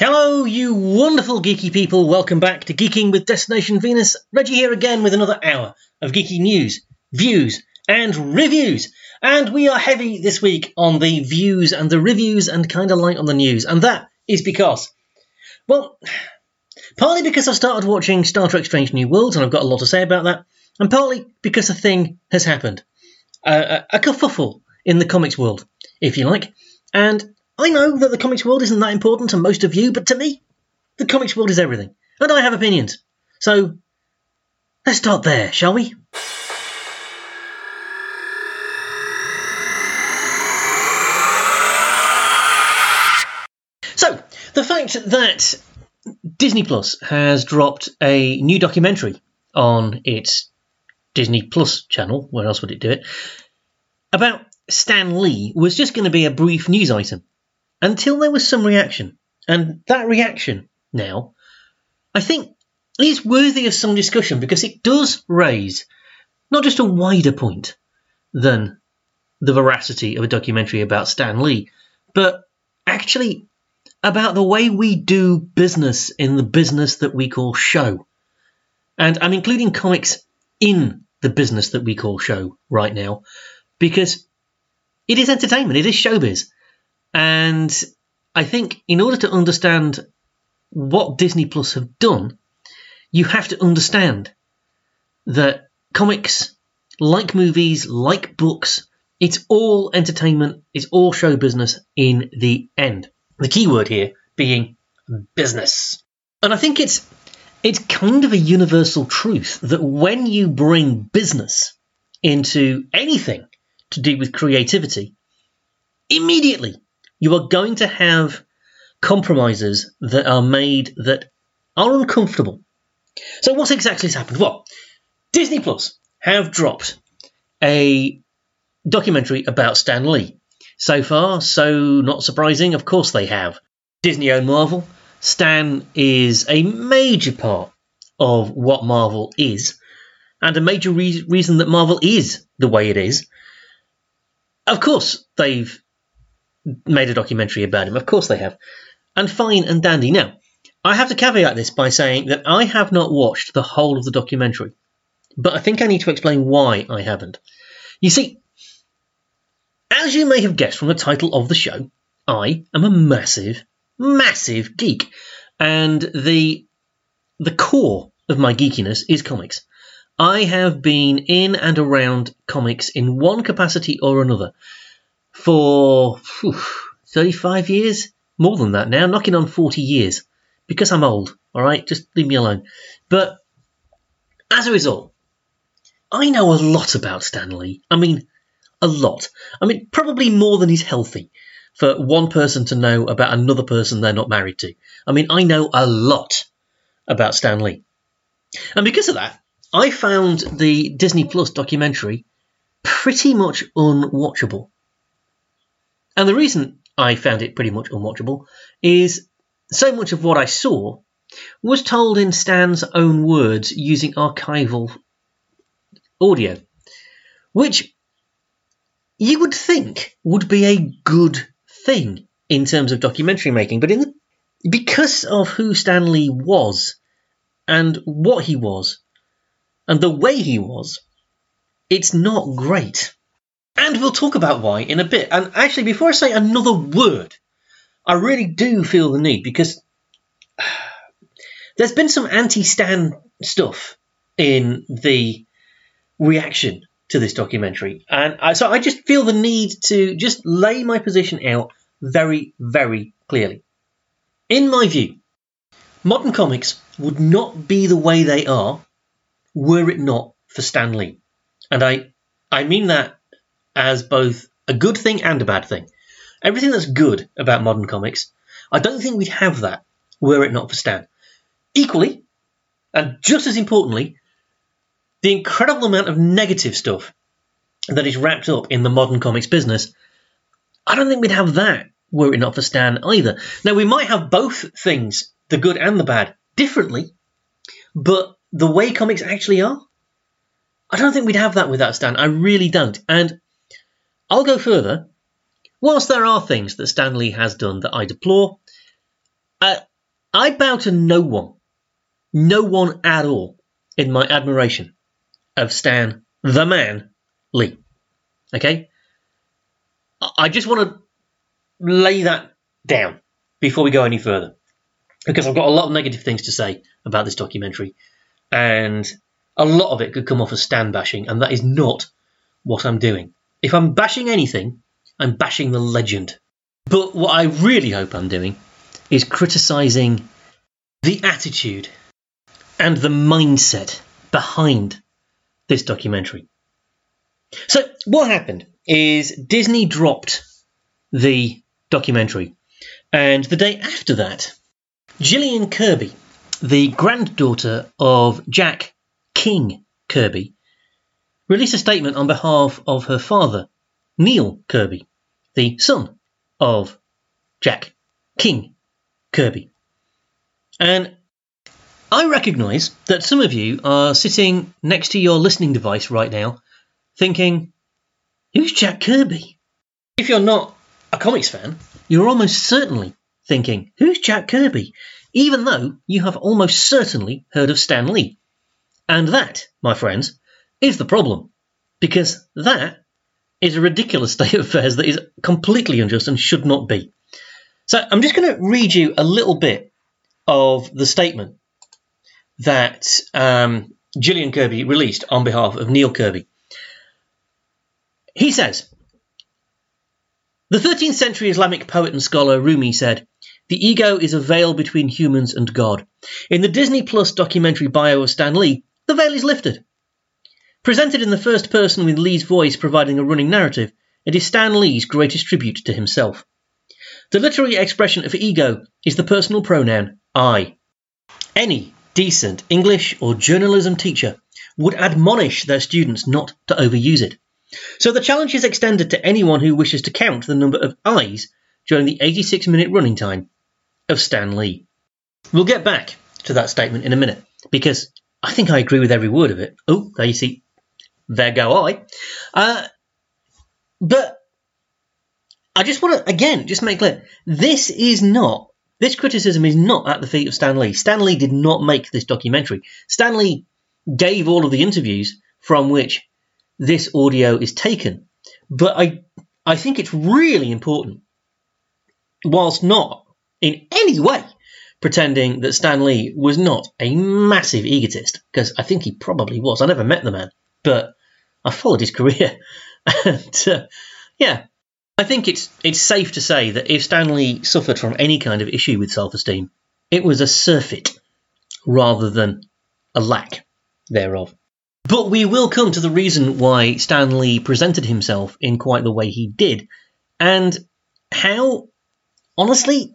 Hello, you wonderful geeky people. Welcome back to Geeking with Destination Venus. Regie here again with another hour of geeky news, views, and reviews. And we are heavy this week on the views and the reviews and kind of light on the news. And that is because, well, partly because I've started watching Star Trek Strange New Worlds and I've got a lot to say about that, and partly because a thing has happened. Uh, a, a kerfuffle in the comics world, if you like. And I know that the comics world isn't that important to most of you, but to me, the comics world is everything. And I have opinions. So, let's start there, shall we? So, the fact that Disney Plus has dropped a new documentary on its Disney Plus channel, where else would it do it, about Stan Lee was just going to be a brief news item until there was some reaction. And that reaction now, I think, is worthy of some discussion because it does raise not just a wider point than the veracity of a documentary about Stan Lee, but actually about the way we do business in the business that we call show. And I'm including comics in the business that we call show right now because it is entertainment, it is showbiz. And I think in order to understand what Disney Plus have done, you have to understand that comics, like movies, like books, it's all entertainment, it's all show business in the end. The key word here being business. And I think it's it's kind of a universal truth that when you bring business into anything to do with creativity, immediately you are going to have compromises that are made that are uncomfortable. So, what exactly has happened? Well, Disney Plus have dropped a documentary about Stan Lee. So far, so not surprising, of course they have. Disney owned Marvel. Stan is a major part of what Marvel is, and a major re- reason that Marvel is the way it is. Of course, they've made a documentary about him. Of course they have. And fine and dandy. Now, I have to caveat this by saying that I have not watched the whole of the documentary, but I think I need to explain why I haven't. You see, as you may have guessed from the title of the show, I am a massive, massive geek, and the the core of my geekiness is comics. I have been in and around comics in one capacity or another for whew, 35 years, more than that now, knocking on 40 years, because I'm old, all right? Just leave me alone. But as a result, I know a lot about Stan Lee. I mean, a lot. I mean, probably more than is healthy for one person to know about another person they're not married to. I mean, I know a lot about Stan Lee. And because of that, I found the Disney Plus documentary pretty much unwatchable. And the reason I found it pretty much unwatchable is so much of what I saw was told in Stan's own words using archival audio, which you would think would be a good thing in terms of documentary making, but in the, because of who Stanley was and what he was and the way he was, it's not great. And we'll talk about why in a bit. And actually, before I say another word, I really do feel the need because there's been some anti Stan stuff in the reaction to this documentary. And I, so I just feel the need to just lay my position out very, very clearly. In my view, modern comics would not be the way they are were it not for Stan Lee. And I, I mean that as both a good thing and a bad thing. Everything that's good about modern comics, I don't think we'd have that were it not for Stan. Equally, and just as importantly, the incredible amount of negative stuff that is wrapped up in the modern comics business, I don't think we'd have that were it not for Stan either. Now, we might have both things, the good and the bad, differently, but the way comics actually are, I don't think we'd have that without Stan. I really don't. And I'll go further. Whilst there are things that Stanley has done that I deplore, uh, I bow to no one, no one at all, in my admiration of Stan the Man Lee. Okay? I just want to lay that down before we go any further because I've got a lot of negative things to say about this documentary, and a lot of it could come off as Stan bashing, and that is not what I'm doing. If I'm bashing anything, I'm bashing the legend. But what I really hope I'm doing is criticising the attitude and the mindset behind this documentary. So, what happened is Disney dropped the documentary, and the day after that, Jillian Kirby, the granddaughter of Jack King Kirby, released a statement on behalf of her father, Neal Kirby, the son of Jack King Kirby. And I recognise that some of you are sitting next to your listening device right now thinking, who's Jack Kirby? If you're not a comics fan, you're almost certainly thinking, who's Jack Kirby? Even though you have almost certainly heard of Stan Lee. And that, my friends, is the problem. Because that is a ridiculous state of affairs that is completely unjust and should not be. So I'm just going to read you a little bit of the statement that um, Jillian Kirby released on behalf of Neal Kirby. He says, the 13th century Islamic poet and scholar Rumi said, The ego is a veil between humans and God. In the Disney Plus documentary bio of Stan Lee, the veil is lifted. Presented in the first person with Lee's voice providing a running narrative, it is Stan Lee's greatest tribute to himself. The literary expression of ego is the personal pronoun I. Any decent English or journalism teacher would admonish their students not to overuse it. So the challenge is extended to anyone who wishes to count the number of I's during the 86 minute running time of Stan Lee. We'll get back to that statement in a minute because I think I agree with every word of it. Oh, there you see, there go I. Uh, but I just want to, again, just make clear this is not, this criticism is not at the feet of Stan Lee. Stan Lee did not make this documentary. Stan Lee gave all of the interviews from which this audio is taken. But I, I think it's really important, whilst not in any way pretending that Stan Lee was not a massive egotist, because I think he probably was. I never met the man, but I followed his career. and uh, yeah, I think it's it's safe to say that if Stan Lee suffered from any kind of issue with self-esteem, it was a surfeit rather than a lack thereof. But we will come to the reason why Stan Lee presented himself in quite the way he did, and how, honestly,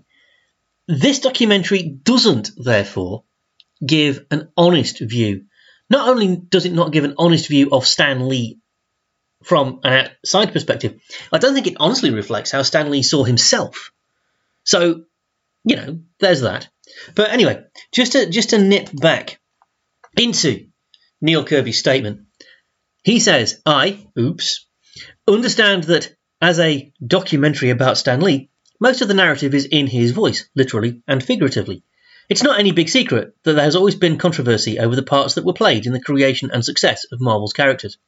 this documentary doesn't, therefore, give an honest view. Not only does it not give an honest view of Stan Lee from an outside perspective, I don't think it honestly reflects how Stan Lee saw himself. So, you know, there's that. But anyway, just to just to nip back into Neal Kirby's statement. He says, I, oops, understand that as a documentary about Stan Lee, most of the narrative is in his voice, literally and figuratively. It's not any big secret that there has always been controversy over the parts that were played in the creation and success of Marvel's characters.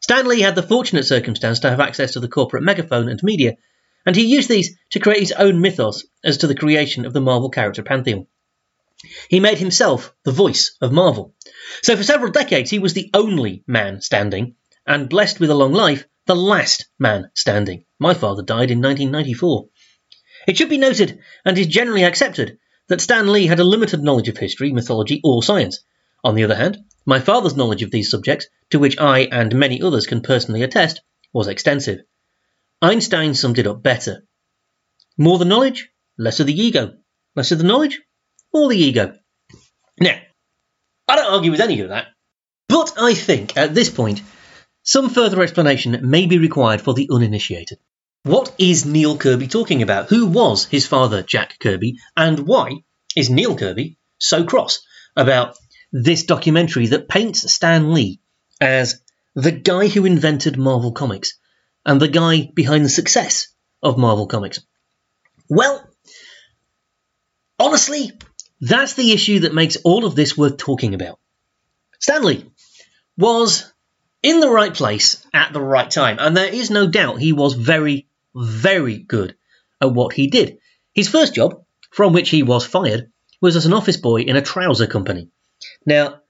Stan Lee had the fortunate circumstance to have access to the corporate megaphone and media, and he used these to create his own mythos as to the creation of the Marvel character pantheon. He made himself the voice of Marvel. So for several decades, he was the only man standing, and blessed with a long life, the last man standing. My father died in 1994. It should be noted, and is generally accepted, that Stan Lee had a limited knowledge of history, mythology, or science. On the other hand, my father's knowledge of these subjects, to which I and many others can personally attest, was extensive. Einstein summed it up better. More the knowledge, less of the ego. Less of the knowledge, more the ego. Now, I don't argue with any of that, but I think at this point some further explanation may be required for the uninitiated. What is Neal Kirby talking about? Who was his father, Jack Kirby, and why is Neal Kirby so cross about this documentary that paints Stan Lee as the guy who invented Marvel Comics and the guy behind the success of Marvel Comics? Well, honestly, that's the issue that makes all of this worth talking about. Stan Lee was in the right place at the right time, and there is no doubt he was very, very good at what he did. His first job, from which he was fired, was as an office boy in a trouser company. Now,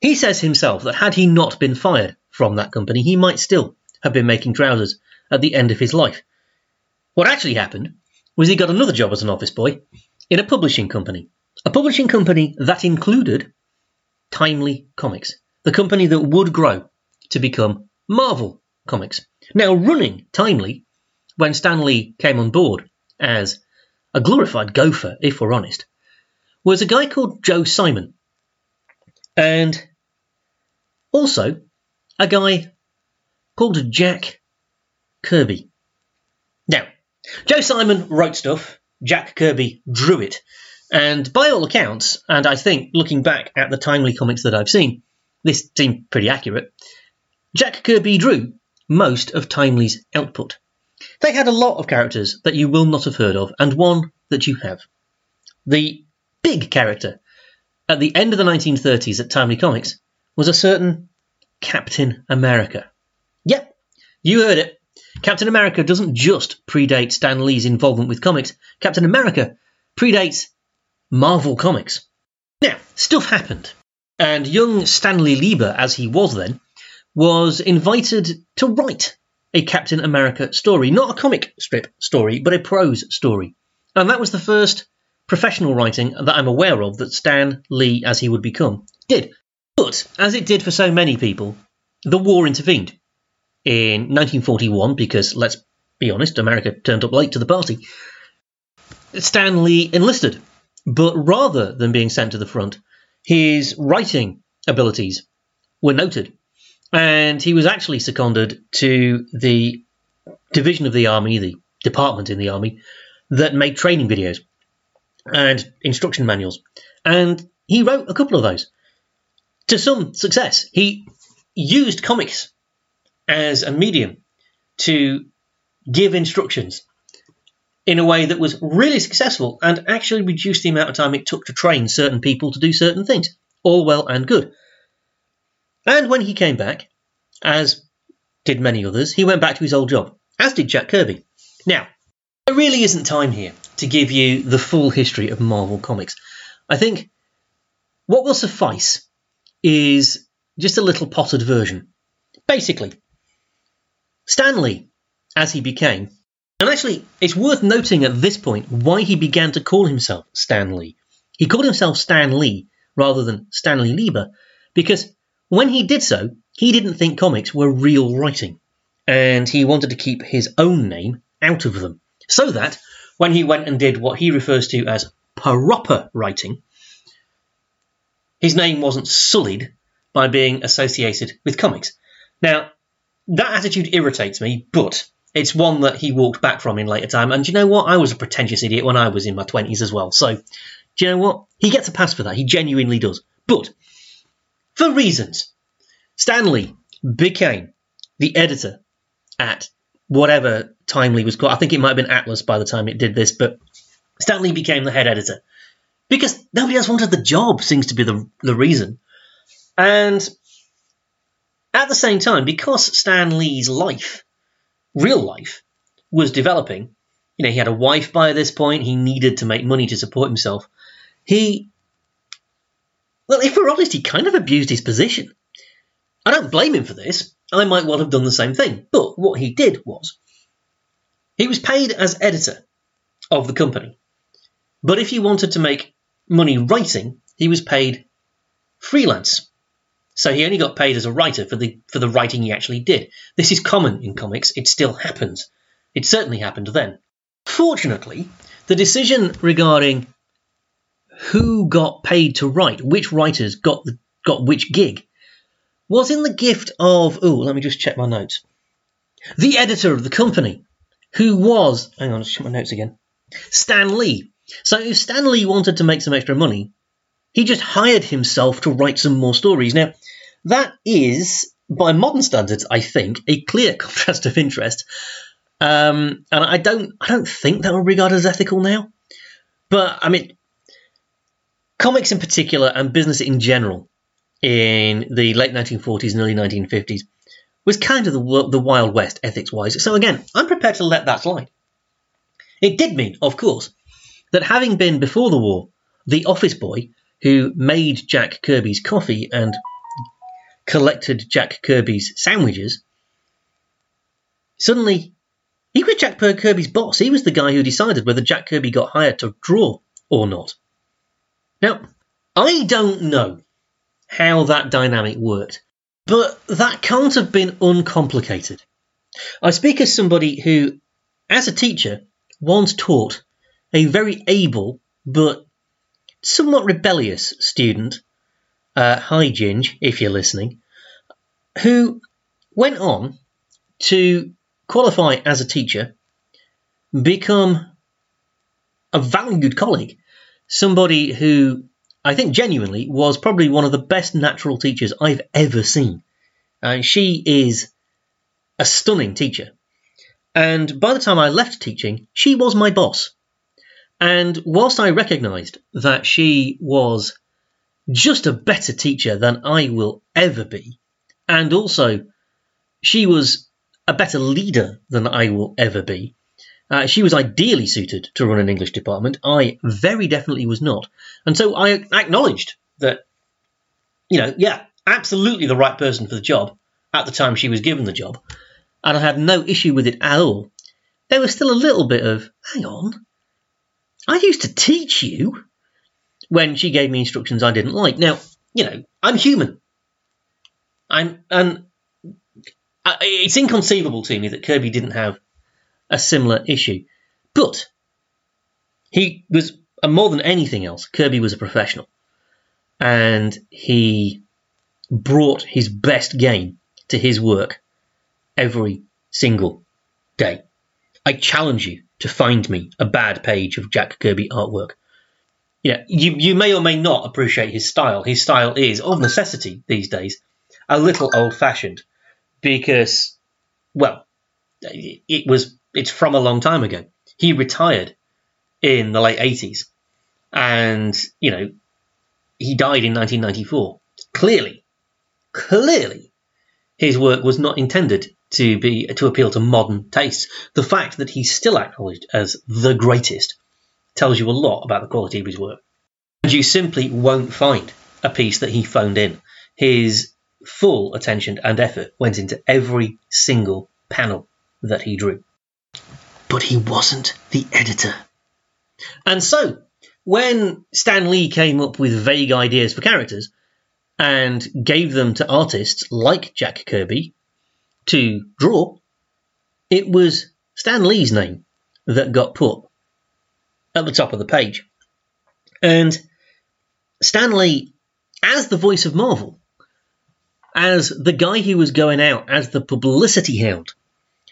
he says himself that had he not been fired from that company, he might still have been making trousers at the end of his life. What actually happened was he got another job as an office boy in a publishing company. A publishing company that included Timely Comics, the company that would grow to become Marvel Comics. Now, running Timely, when Stan Lee came on board as a glorified gopher, if we're honest, was a guy called Joe Simon. And also a guy called Jack Kirby. Now, Joe Simon wrote stuff, Jack Kirby drew it, and by all accounts, and I think looking back at the timely comics that I've seen, this seemed pretty accurate. Jack Kirby drew most of Timely's output. They had a lot of characters that you will not have heard of, and one that you have. The big character at the end of the 1930s at Timely Comics was a certain Captain America. Yep, you heard it. Captain America doesn't just predate Stan Lee's involvement with comics, Captain America predates Marvel Comics. Now, stuff happened, and young Stanley Lieber, as he was then, was invited to write a Captain America story. Not a comic strip story, but a prose story. And that was the first professional writing that I'm aware of that Stan Lee, as he would become, did. But, as it did for so many people, the war intervened in 1941 because, let's be honest, America turned up late to the party. Stan Lee enlisted, but rather than being sent to the front, his writing abilities were noted, and he was actually seconded to the division of the army, the department in the army, that made training videos and instruction manuals. And he wrote a couple of those to some success. He used comics as a medium to give instructions in a way that was really successful and actually reduced the amount of time it took to train certain people to do certain things. All well and good. And when he came back, as did many others, he went back to his old job, as did Jack Kirby. Now, there really isn't time here to give you the full history of Marvel Comics. I think what will suffice is just a little potted version. Basically, Stan Lee, as he became, and actually, it's worth noting at this point why he began to call himself Stan Lee. He called himself Stan Lee rather than Stanley Lieber because when he did so, he didn't think comics were real writing, and he wanted to keep his own name out of them. So that when he went and did what he refers to as proper writing, his name wasn't sullied by being associated with comics. Now, that attitude irritates me, but it's one that he walked back from in later time. And you know what? I was a pretentious idiot when I was in my 20s as well. So, do you know what? He gets a pass for that. He genuinely does. But, for reasons, Stanley became the editor at whatever Timely was called. I think it might have been Atlas by the time it did this, but Stanley became the head editor because nobody else wanted the job. Seems to be the the reason. And at the same time, because Stan Lee's life, real life, was developing, you know, he had a wife by this point. He needed to make money to support himself. He, well, if we're honest, he kind of abused his position. I don't blame him for this. I might well have done the same thing. But what he did was he was paid as editor of the company. But if he wanted to make money writing, he was paid freelance. So he only got paid as a writer for the for the writing he actually did. This is common in comics. It still happens. It certainly happened then. Fortunately, the decision regarding who got paid to write, which writers got the, got which gig, was in the gift of, oh, let me just check my notes. The editor of the company, who was, hang on, check my notes again, Stan Lee. So if Stan Lee wanted to make some extra money, he just hired himself to write some more stories. Now, that is, by modern standards, I think, a clear contrast of interest. Um, and I don't, I don't think that would be regarded as ethical now. But I mean, comics in particular and business in general in the late 1940s and early 1950s was kind of the, the Wild West ethics wise. So again, I'm prepared to let that slide. It did mean, of course, that having been before the war the office boy who made Jack Kirby's coffee and collected Jack Kirby's sandwiches, suddenly he was Jack Kirby's boss. He was the guy who decided whether Jack Kirby got hired to draw or not. Now, I don't know how that dynamic worked, but that can't have been uncomplicated. I speak as somebody who, as a teacher, once taught a very able but somewhat rebellious student, uh, hi Ginge, if you're listening, who went on to qualify as a teacher, become a valued colleague, somebody who I think genuinely was probably one of the best natural teachers I've ever seen. Uh, she is a stunning teacher. And by the time I left teaching, she was my boss. And whilst I recognised that she was just a better teacher than I will ever be, and also she was a better leader than I will ever be, uh, she was ideally suited to run an English department. I very definitely was not. And so I acknowledged that, you know, yeah, absolutely the right person for the job at the time she was given the job. And I had no issue with it at all. There was still a little bit of, hang on, I used to teach you when she gave me instructions I didn't like. Now, you know, I'm human. I'm, and it's inconceivable to me that Kirby didn't have a similar issue. But he was, uh, more than anything else, Kirby was a professional. And he brought his best game to his work every single day. I challenge you to find me a bad page of Jack Kirby artwork. Yeah, you, you may or may not appreciate his style. His style is, of necessity these days, a little old fashioned because, well, it was it's from a long time ago. He retired in the late 80s and, you know, he died in 1994. Clearly, clearly, his work was not intended to be to appeal to modern tastes. The fact that he's still acknowledged as the greatest tells you a lot about the quality of his work. And you simply won't find a piece that he phoned in. His full attention and effort went into every single panel that he drew. But he wasn't the editor. And so, when Stan Lee came up with vague ideas for characters and gave them to artists like Jack Kirby to draw, it was Stan Lee's name that got put at the top of the page. And Stan Lee, as the voice of Marvel, as the guy who was going out as the publicity hound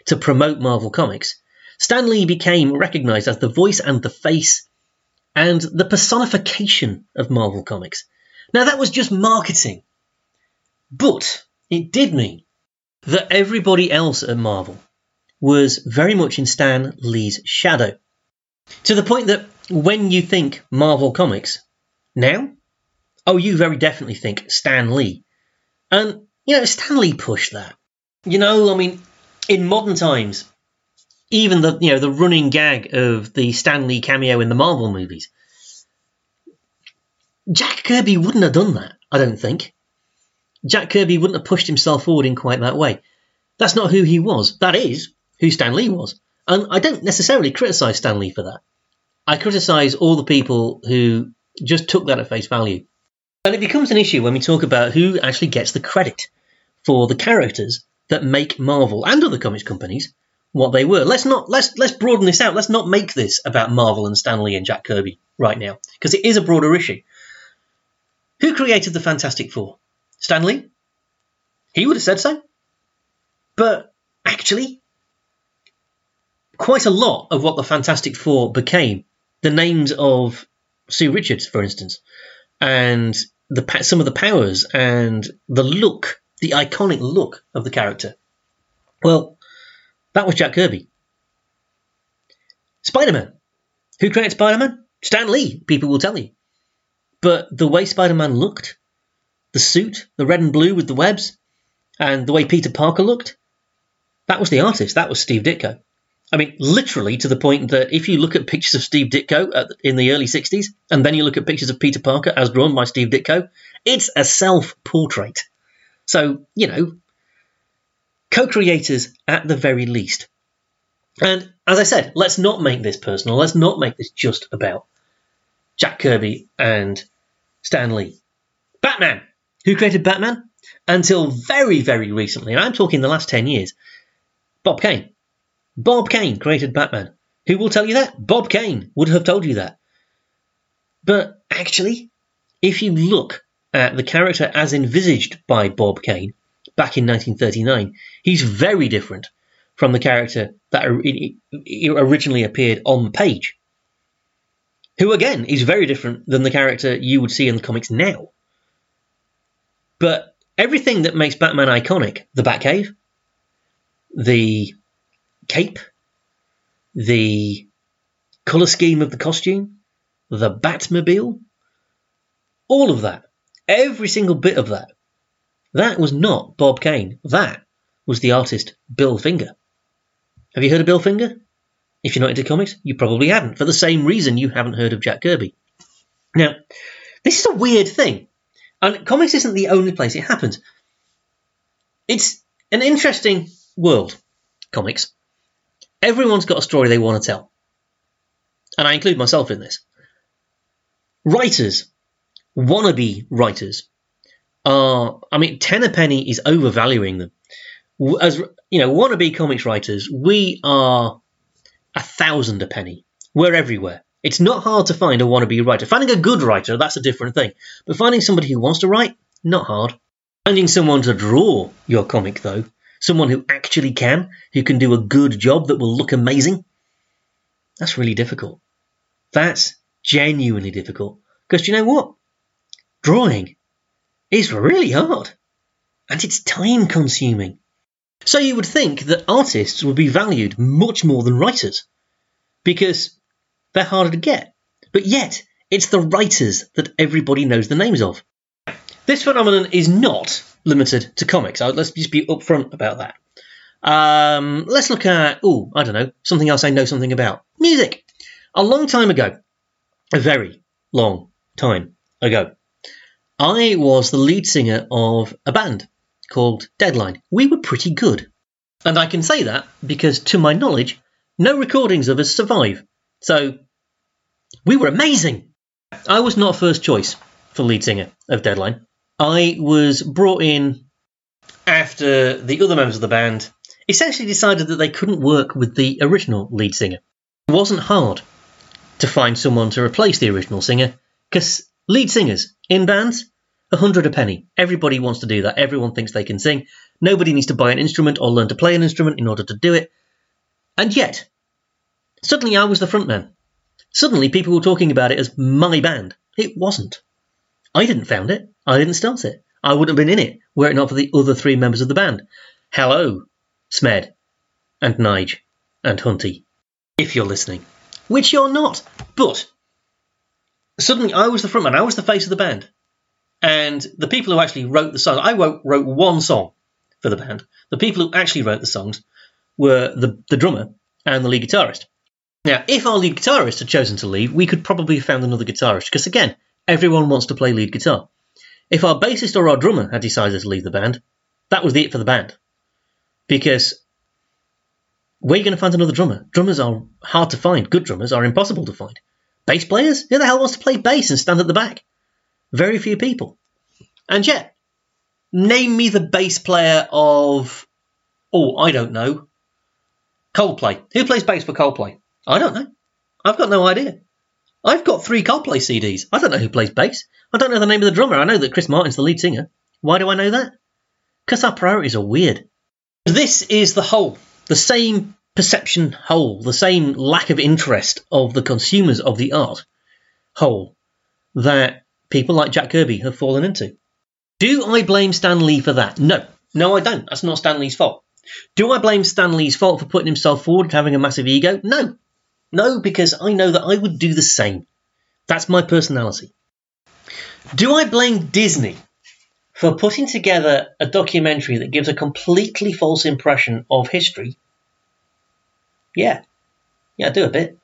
to promote Marvel Comics, Stan Lee became recognized as the voice and the face and the personification of Marvel Comics. Now, that was just marketing, but it did mean that everybody else at Marvel was very much in Stan Lee's shadow. To the point that when you think Marvel Comics now, oh, you very definitely think Stan Lee. And, you know, Stan Lee pushed that. You know, I mean, in modern times, even the you know the running gag of the Stan Lee cameo in the Marvel movies, Jack Kirby wouldn't have done that. I don't think. Jack Kirby wouldn't have pushed himself forward in quite that way. That's not who he was. That is who Stan Lee was. And I don't necessarily criticise Stan Lee for that. I criticise all the people who just took that at face value. And it becomes an issue when we talk about who actually gets the credit for the characters that make Marvel and other comics companies what they were. Let's not let's let's broaden this out. Let's not make this about Marvel and Stan Lee and Jack Kirby right now because it is a broader issue. Who created the Fantastic Four? Stan Lee? He would have said so. But actually, quite a lot of what the Fantastic Four became, the names of Sue Richards, for instance, and the some of the powers and the look, the iconic look of the character. Well, that was Jack Kirby. Spider Man. Who created Spider Man? Stan Lee, people will tell you. But the way Spider Man looked, the suit, the red and blue with the webs, and the way Peter Parker looked, that was the artist. That was Steve Ditko. I mean, literally to the point that if you look at pictures of Steve Ditko at, in the early 60s, and then you look at pictures of Peter Parker as drawn by Steve Ditko, it's a self portrait. So, you know, co creators at the very least. And as I said, let's not make this personal. Let's not make this just about Jack Kirby and Stan Lee. Batman. Who created Batman? Until very, very recently, and I'm talking the last 10 years, Bob Kane. Bob Kane created Batman. Who will tell you that? Bob Kane would have told you that. But actually, if you look at the character as envisaged by Bob Kane back in 1939, he's very different from the character that originally appeared on the page. Who, again, is very different than the character you would see in the comics now. But everything that makes Batman iconic the Batcave, the cape, the colour scheme of the costume, the Batmobile, all of that, every single bit of that, that was not Bob Kane. That was the artist Bill Finger. Have you heard of Bill Finger? If you're not into comics, you probably haven't, for the same reason you haven't heard of Jack Kirby. Now, this is a weird thing, and comics isn't the only place it happens. It's an interesting world, comics. Everyone's got a story they want to tell. And I include myself in this. Writers, wannabe writers, are, I mean, ten a penny is overvaluing them. As, you know, wannabe comics writers, we are a thousand a penny. We're everywhere. It's not hard to find a wannabe writer. Finding a good writer, that's a different thing. But finding somebody who wants to write, not hard. Finding someone to draw your comic, though, someone who actually can, who can do a good job that will look amazing, that's really difficult. That's genuinely difficult. Because you know what? Drawing is really hard. And it's time consuming. So you would think that artists would be valued much more than writers. Because they're harder to get. But yet, it's the writers that everybody knows the names of. This phenomenon is not limited to comics. Let's just be upfront about that. Um, let's look at, oh, I don't know, something else I know something about. Music. A long time ago, a very long time ago, I was the lead singer of a band called Deadline. We were pretty good. And I can say that because, to my knowledge, no recordings of us survive. So, we were amazing. I was not first choice for lead singer of Deadline. I was brought in after the other members of the band essentially decided that they couldn't work with the original lead singer. It wasn't hard to find someone to replace the original singer because lead singers in bands, a hundred a penny. Everybody wants to do that. Everyone thinks they can sing. Nobody needs to buy an instrument or learn to play an instrument in order to do it. And yet, suddenly I was the frontman. Suddenly people were talking about it as my band. It wasn't. I didn't found it. I didn't start it. I wouldn't have been in it were it not for the other three members of the band. Hello, Smed, and Nige, and Hunty, if you're listening. Which you're not. But suddenly I was the frontman, I was the face of the band. And the people who actually wrote the song, I wrote, wrote one song for the band. The people who actually wrote the songs were the, the drummer and the lead guitarist. Now, if our lead guitarist had chosen to leave, we could probably have found another guitarist, because again, everyone wants to play lead guitar. If our bassist or our drummer had decided to leave the band, that was the it for the band. Because where are you going to find another drummer? Drummers are hard to find. Good drummers are impossible to find. Bass players? Who the hell wants to play bass and stand at the back? Very few people. And yet, name me the bass player of, oh, I don't know, Coldplay. Who plays bass for Coldplay? I don't know. I've got no idea. I've got three Coldplay CDs. I don't know who plays bass. I don't know the name of the drummer. I know that Chris Martin's the lead singer. Why do I know that? Because our priorities are weird. This is the whole, the same perception whole, the same lack of interest of the consumers of the art whole that people like Jack Kirby have fallen into. Do I blame Stan Lee for that? No. No, I don't. That's not Stan Lee's fault. Do I blame Stan Lee's fault for putting himself forward and having a massive ego? No. No, because I know that I would do the same. That's my personality. Do I blame Disney for putting together a documentary that gives a completely false impression of history? Yeah. Yeah, I do a bit.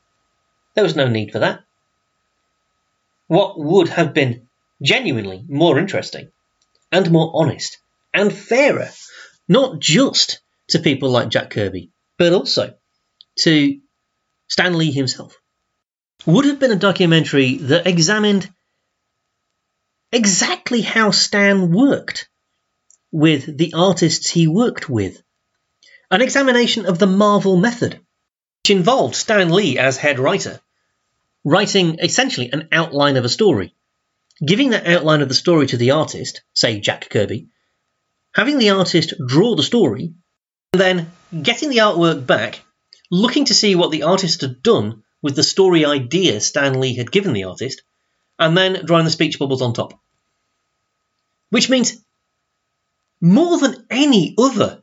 There was no need for that. What would have been genuinely more interesting and more honest and fairer, not just to people like Jack Kirby, but also to Stan Lee himself, would have been a documentary that examined exactly how Stan worked with the artists he worked with. An examination of the Marvel method, which involved Stan Lee as head writer, writing essentially an outline of a story, giving that outline of the story to the artist, say Jack Kirby, having the artist draw the story, and then getting the artwork back, looking to see what the artist had done with the story idea Stan Lee had given the artist, and then drawing the speech bubbles on top. Which means more than any other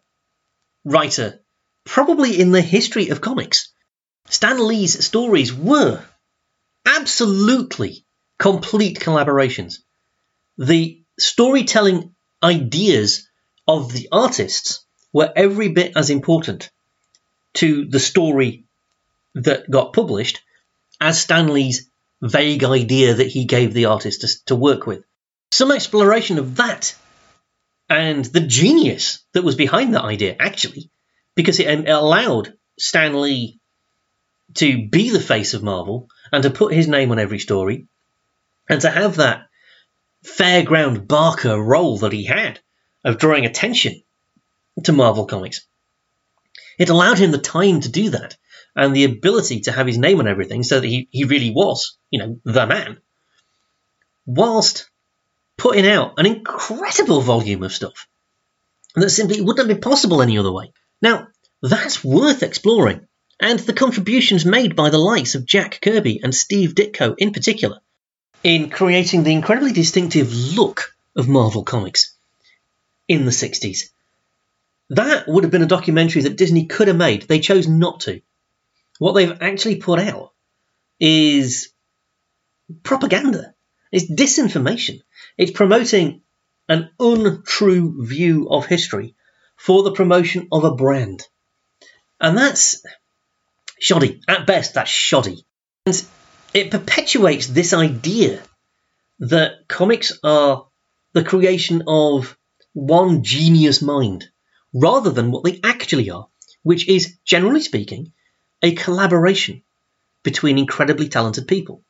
writer, probably in the history of comics, Stan Lee's stories were absolutely complete collaborations. The storytelling ideas of the artists were every bit as important to the story that got published as Stan Lee's vague idea that he gave the artist to, to work with. Some exploration of that and the genius that was behind that idea, actually, because it allowed Stan Lee to be the face of Marvel and to put his name on every story and to have that fairground Barker role that he had of drawing attention to Marvel Comics. It allowed him the time to do that and the ability to have his name on everything so that he, he really was, you know, the man, whilst putting out an incredible volume of stuff that simply wouldn't have been possible any other way. Now, that's worth exploring, and the contributions made by the likes of Jack Kirby and Steve Ditko in particular in creating the incredibly distinctive look of Marvel Comics in the 60s. That would have been a documentary that Disney could have made. They chose not to. What they've actually put out is propaganda. It's disinformation. It's promoting an untrue view of history for the promotion of a brand. And that's shoddy. At best, that's shoddy. And it perpetuates this idea that comics are the creation of one genius mind rather than what they actually are, which is, generally speaking, a collaboration between incredibly talented people.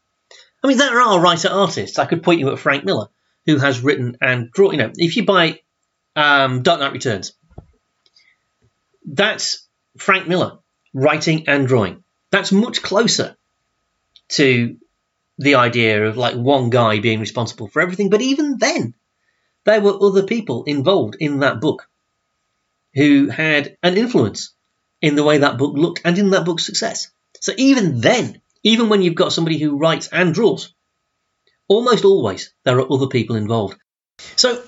I mean, there are writer artists. I could point you at Frank Miller, who has written and drawn. You know, if you buy um, Dark Knight Returns, that's Frank Miller writing and drawing. That's much closer to the idea of like one guy being responsible for everything. But even then, there were other people involved in that book who had an influence in the way that book looked and in that book's success. So even then, even when you've got somebody who writes and draws, almost always there are other people involved. So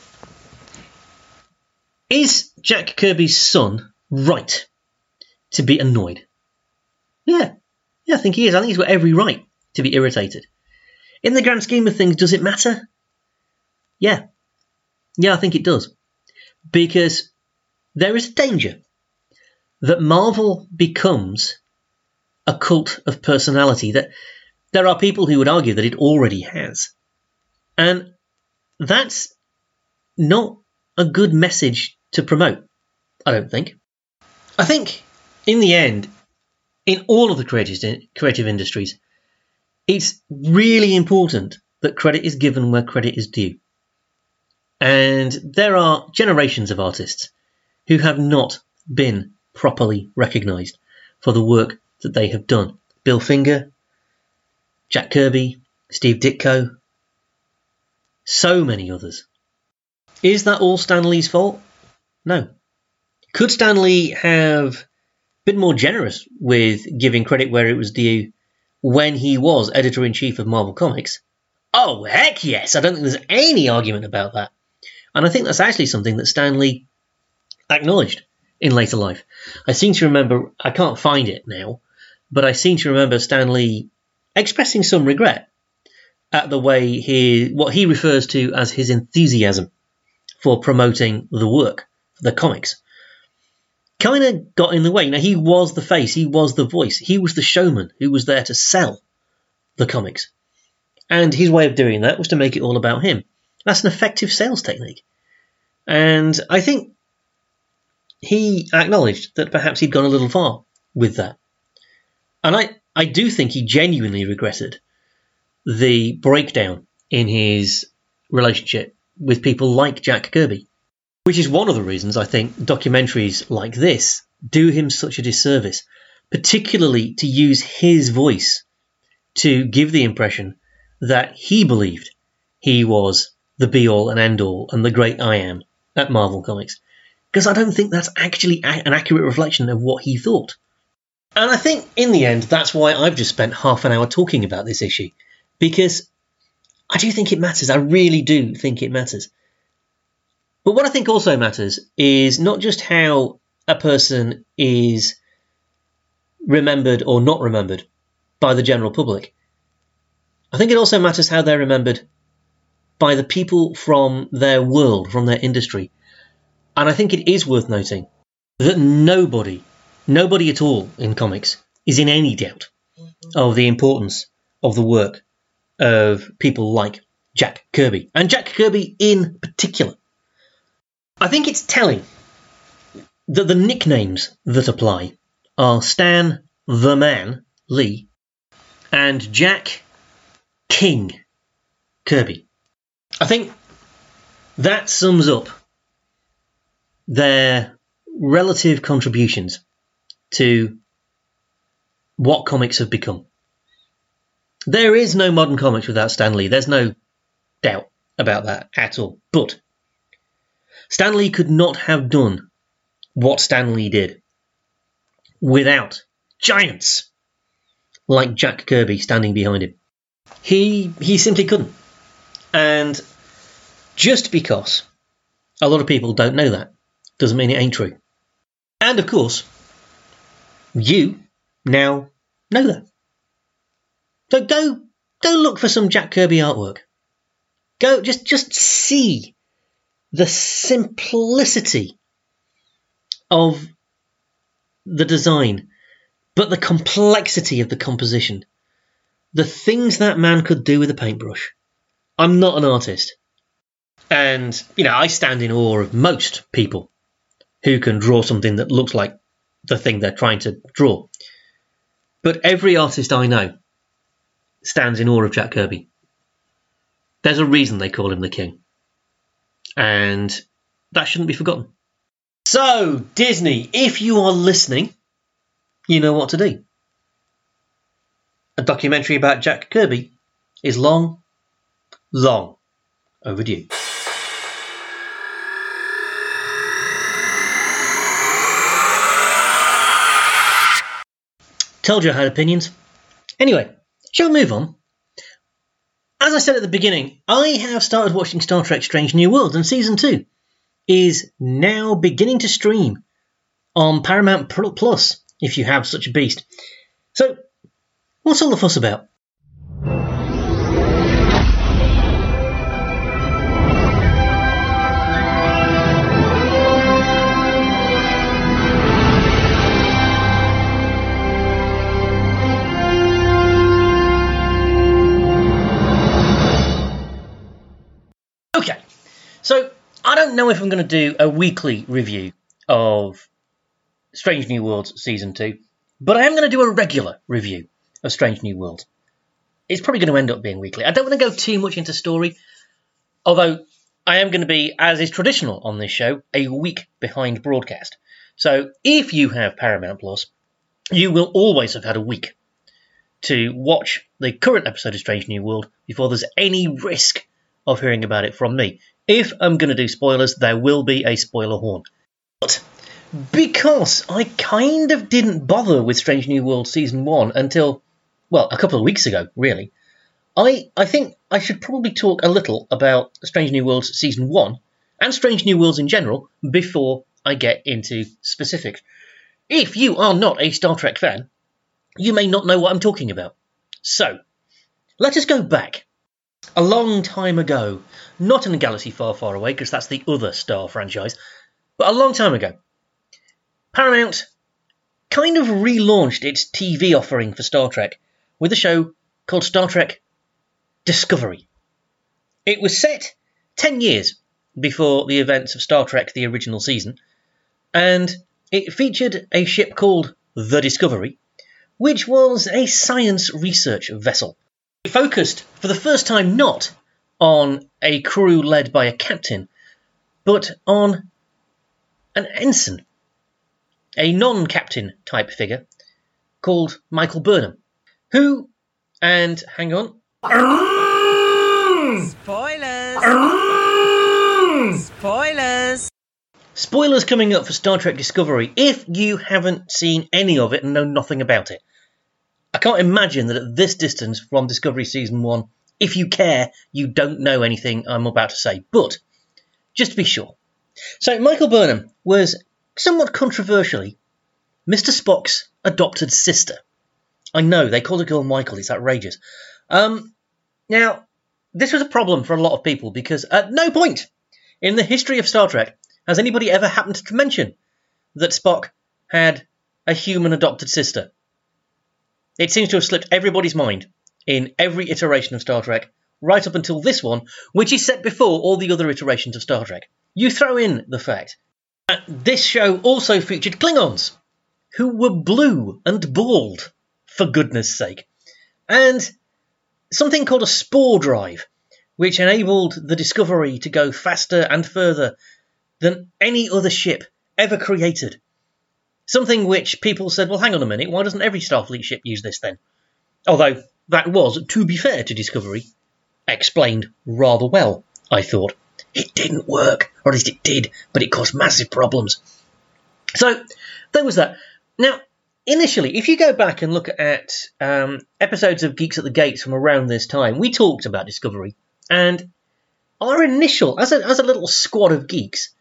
is Jack Kirby's son right to be annoyed? Yeah, yeah, I think he is. I think he's got every right to be irritated. In the grand scheme of things, does it matter? Yeah. Yeah, I think it does. Because there is a danger that Marvel becomes a cult of personality, that there are people who would argue that it already has. And that's not a good message to promote, I don't think. I think, in the end, in all of the creative, creative industries, it's really important that credit is given where credit is due. And there are generations of artists who have not been properly recognised for the work that they have done. Bill Finger, Jack Kirby, Steve Ditko, so many others. Is that all Stan Lee's fault? No. Could Stanley have been more generous with giving credit where it was due when he was editor in chief of Marvel Comics? Oh, heck yes! I don't think there's any argument about that. And I think that's actually something that Stanley acknowledged in later life. I seem to remember, I can't find it now, but I seem to remember Stanley expressing some regret at the way he what he refers to as his enthusiasm for promoting the work, the comics, kind of got in the way. Now he was the face, he was the voice, he was the showman who was there to sell the comics, and his way of doing that was to make it all about him. That's an effective sales technique, and I think he acknowledged that perhaps he'd gone a little far with that, and I I do think he genuinely regretted the breakdown in his relationship with people like Jack Kirby, which is one of the reasons I think documentaries like this do him such a disservice, particularly to use his voice to give the impression that he believed he was the be all and end all and the great I am at Marvel Comics. Because I don't think that's actually an accurate reflection of what he thought. And I think in the end, that's why I've just spent half an hour talking about this issue because I do think it matters. I really do think it matters. But what I think also matters is not just how a person is remembered or not remembered by the general public. I think it also matters how they're remembered by the people from their world, from their industry. And I think it is worth noting that nobody, nobody at all in comics is in any doubt mm-hmm. of the importance of the work of people like Jack Kirby, and Jack Kirby in particular. I think it's telling that the nicknames that apply are Stan the Man Lee and Jack King Kirby. I think that sums up their relative contributions to what comics have become. There is no modern comics without Stan Lee. There's no doubt about that at all. But Stan Lee could not have done what Stan Lee did without giants like Jack Kirby standing behind him. He he simply couldn't. And just because a lot of people don't know that doesn't mean it ain't true. And of course, you now know that. So go go look for some Jack Kirby artwork. Go just just see the simplicity of the design, but the complexity of the composition. The things that man could do with a paintbrush. I'm not an artist. And, you know, I stand in awe of most people who can draw something that looks like the thing they're trying to draw. But every artist I know stands in awe of Jack Kirby. There's a reason they call him the king. And that shouldn't be forgotten. So, Disney, if you are listening, you know what to do. A documentary about Jack Kirby is long, long overdue. Told you I had opinions. Anyway, Shall we move on? As I said at the beginning, I have started watching Star Trek Strange New Worlds, and season two is now beginning to stream on Paramount Plus, if you have such a beast. So, what's all the fuss about? Know if I'm going to do a weekly review of Strange New Worlds season two, but I am going to do a regular review of Strange New Worlds. It's probably going to end up being weekly. I don't want to go too much into story, although I am going to be, as is traditional on this show, a week behind broadcast. So if you have Paramount Plus, you will always have had a week to watch the current episode of Strange New World before there's any risk of hearing about it from me. If I'm going to do spoilers, there will be a spoiler horn. But because I kind of didn't bother with Strange New World Season 1 until, well, a couple of weeks ago, really, I, I think I should probably talk a little about Strange New Worlds Season 1 and Strange New Worlds in general before I get into specifics. If you are not a Star Trek fan, you may not know what I'm talking about. So, let us go back a long time ago, not in a galaxy far, far away, because that's the other Star franchise, but a long time ago, Paramount kind of relaunched its TV offering for Star Trek with a show called Star Trek Discovery. It was set 10 years before the events of Star Trek the original season, and it featured a ship called the Discovery, which was a science research vessel. Focused, for the first time, not on a crew led by a captain, but on an ensign, a non captain type figure called Michael Burnham, who, and hang on. Spoilers! Spoilers! Spoilers coming up for Star Trek Discovery if you haven't seen any of it and know nothing about it. I can't imagine that at this distance from Discovery Season 1, if you care, you don't know anything I'm about to say. But, just to be sure. So, Michael Burnham was somewhat controversially Mr. Spock's adopted sister. I know, they call the girl Michael, it's outrageous. Um, now, this was a problem for a lot of people because at no point in the history of Star Trek has anybody ever happened to mention that Spock had a human adopted sister? It seems to have slipped everybody's mind in every iteration of Star Trek, right up until this one, which is set before all the other iterations of Star Trek. You throw in the fact that this show also featured Klingons, who were blue and bald, for goodness sake, and something called a spore drive, which enabled the Discovery to go faster and further than any other ship ever created. Something which people said, well, hang on a minute, why doesn't every Starfleet ship use this then? Although that was, to be fair to Discovery, explained rather well, I thought. It didn't work, or at least it did, but it caused massive problems. So, there was that. Now, initially, if you go back and look at um, episodes of Geeks at the Gates from around this time, we talked about Discovery, and our initial, as a, as a little squad of geeks,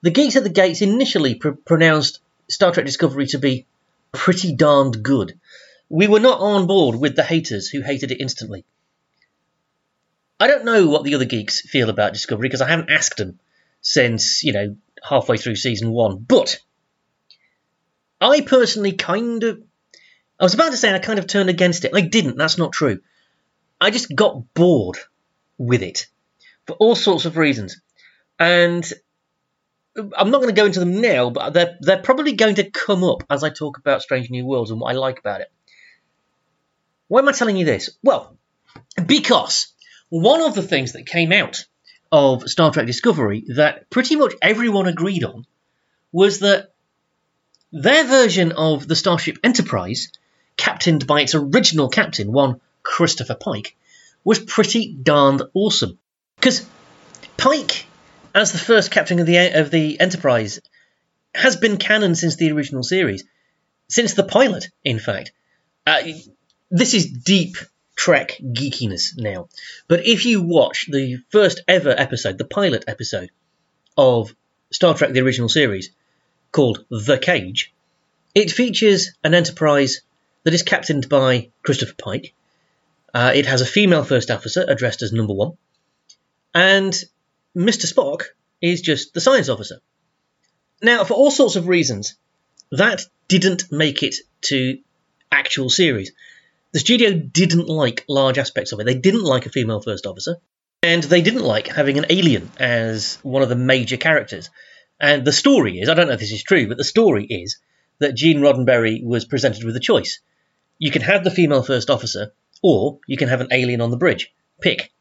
the Geeks at the Gates initially pr- pronounced Star Trek Discovery to be pretty darned good. We were not on board with the haters who hated it instantly. I don't know what the other geeks feel about Discovery because I haven't asked them since, you know, halfway through season one. But I personally kind of. I was about to say I kind of turned against it. I didn't, that's not true. I just got bored with it for all sorts of reasons. And I'm not going to go into them now, but they're, they're probably going to come up as I talk about Strange New Worlds and what I like about it. Why am I telling you this? Well, because one of the things that came out of Star Trek Discovery that pretty much everyone agreed on was that their version of the Starship Enterprise, captained by its original captain, one Christopher Pike, was pretty darned awesome. Because Pike, as the first captain of the of the Enterprise, has been canon since the original series, since the pilot, in fact. Uh, this is deep Trek geekiness now. But if you watch the first ever episode, the pilot episode of Star Trek the original series, called The Cage, it features an Enterprise that is captained by Christopher Pike. Uh, it has a female first officer addressed as number one, and Mr. Spock is just the science officer. Now, for all sorts of reasons, that didn't make it to actual series. The studio didn't like large aspects of it. They didn't like a female first officer, and they didn't like having an alien as one of the major characters. And the story is I don't know if this is true, but the story is that Gene Roddenberry was presented with a choice. You can have the female first officer, or you can have an alien on the bridge. Pick.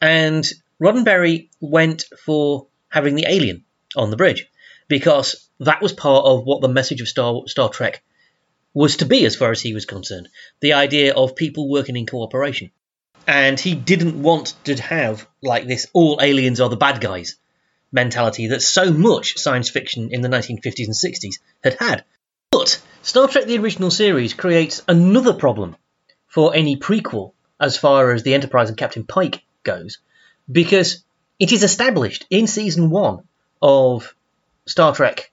And Roddenberry went for having the alien on the bridge because that was part of what the message of Star, Star Trek was to be, as far as he was concerned. The idea of people working in cooperation. And he didn't want to have, like, this all aliens are the bad guys mentality that so much science fiction in the 1950s and 60s had had. But Star Trek the original series creates another problem for any prequel as far as the Enterprise and Captain Pike goes, because it is established in season one of Star Trek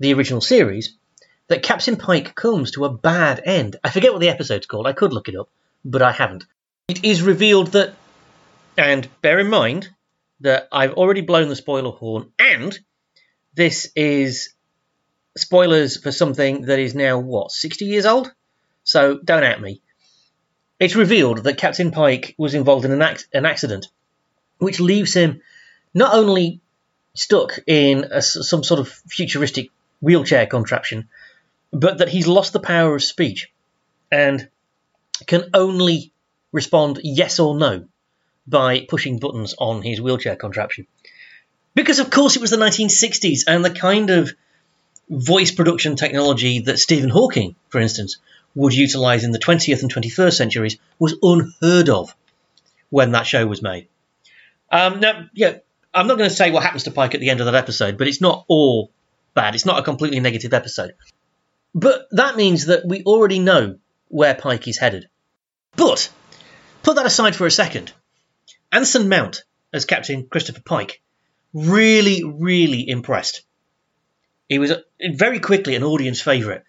the original series that Captain Pike comes to a bad end. I forget what the episode's called, I could look it up, but I haven't. It is revealed that And bear in mind that I've already blown the spoiler horn, and this is spoilers for something that is now, what, 60 years old? So don't at me. It's revealed that Captain Pike was involved in an, ac- an accident, which leaves him not only stuck in a, some sort of futuristic wheelchair contraption, but that he's lost the power of speech and can only respond yes or no by pushing buttons on his wheelchair contraption. Because, of course, it was the 1960s, and the kind of voice production technology that Stephen Hawking, for instance, would utilize in the 20th and 21st centuries was unheard of when that show was made. Um, now, yeah, I'm not going to say what happens to Pike at the end of that episode, but it's not all bad. It's not a completely negative episode. But that means that we already know where Pike is headed. But put that aside for a second. Anson Mount as Captain Christopher Pike really, really impressed. He was very quickly an audience favourite,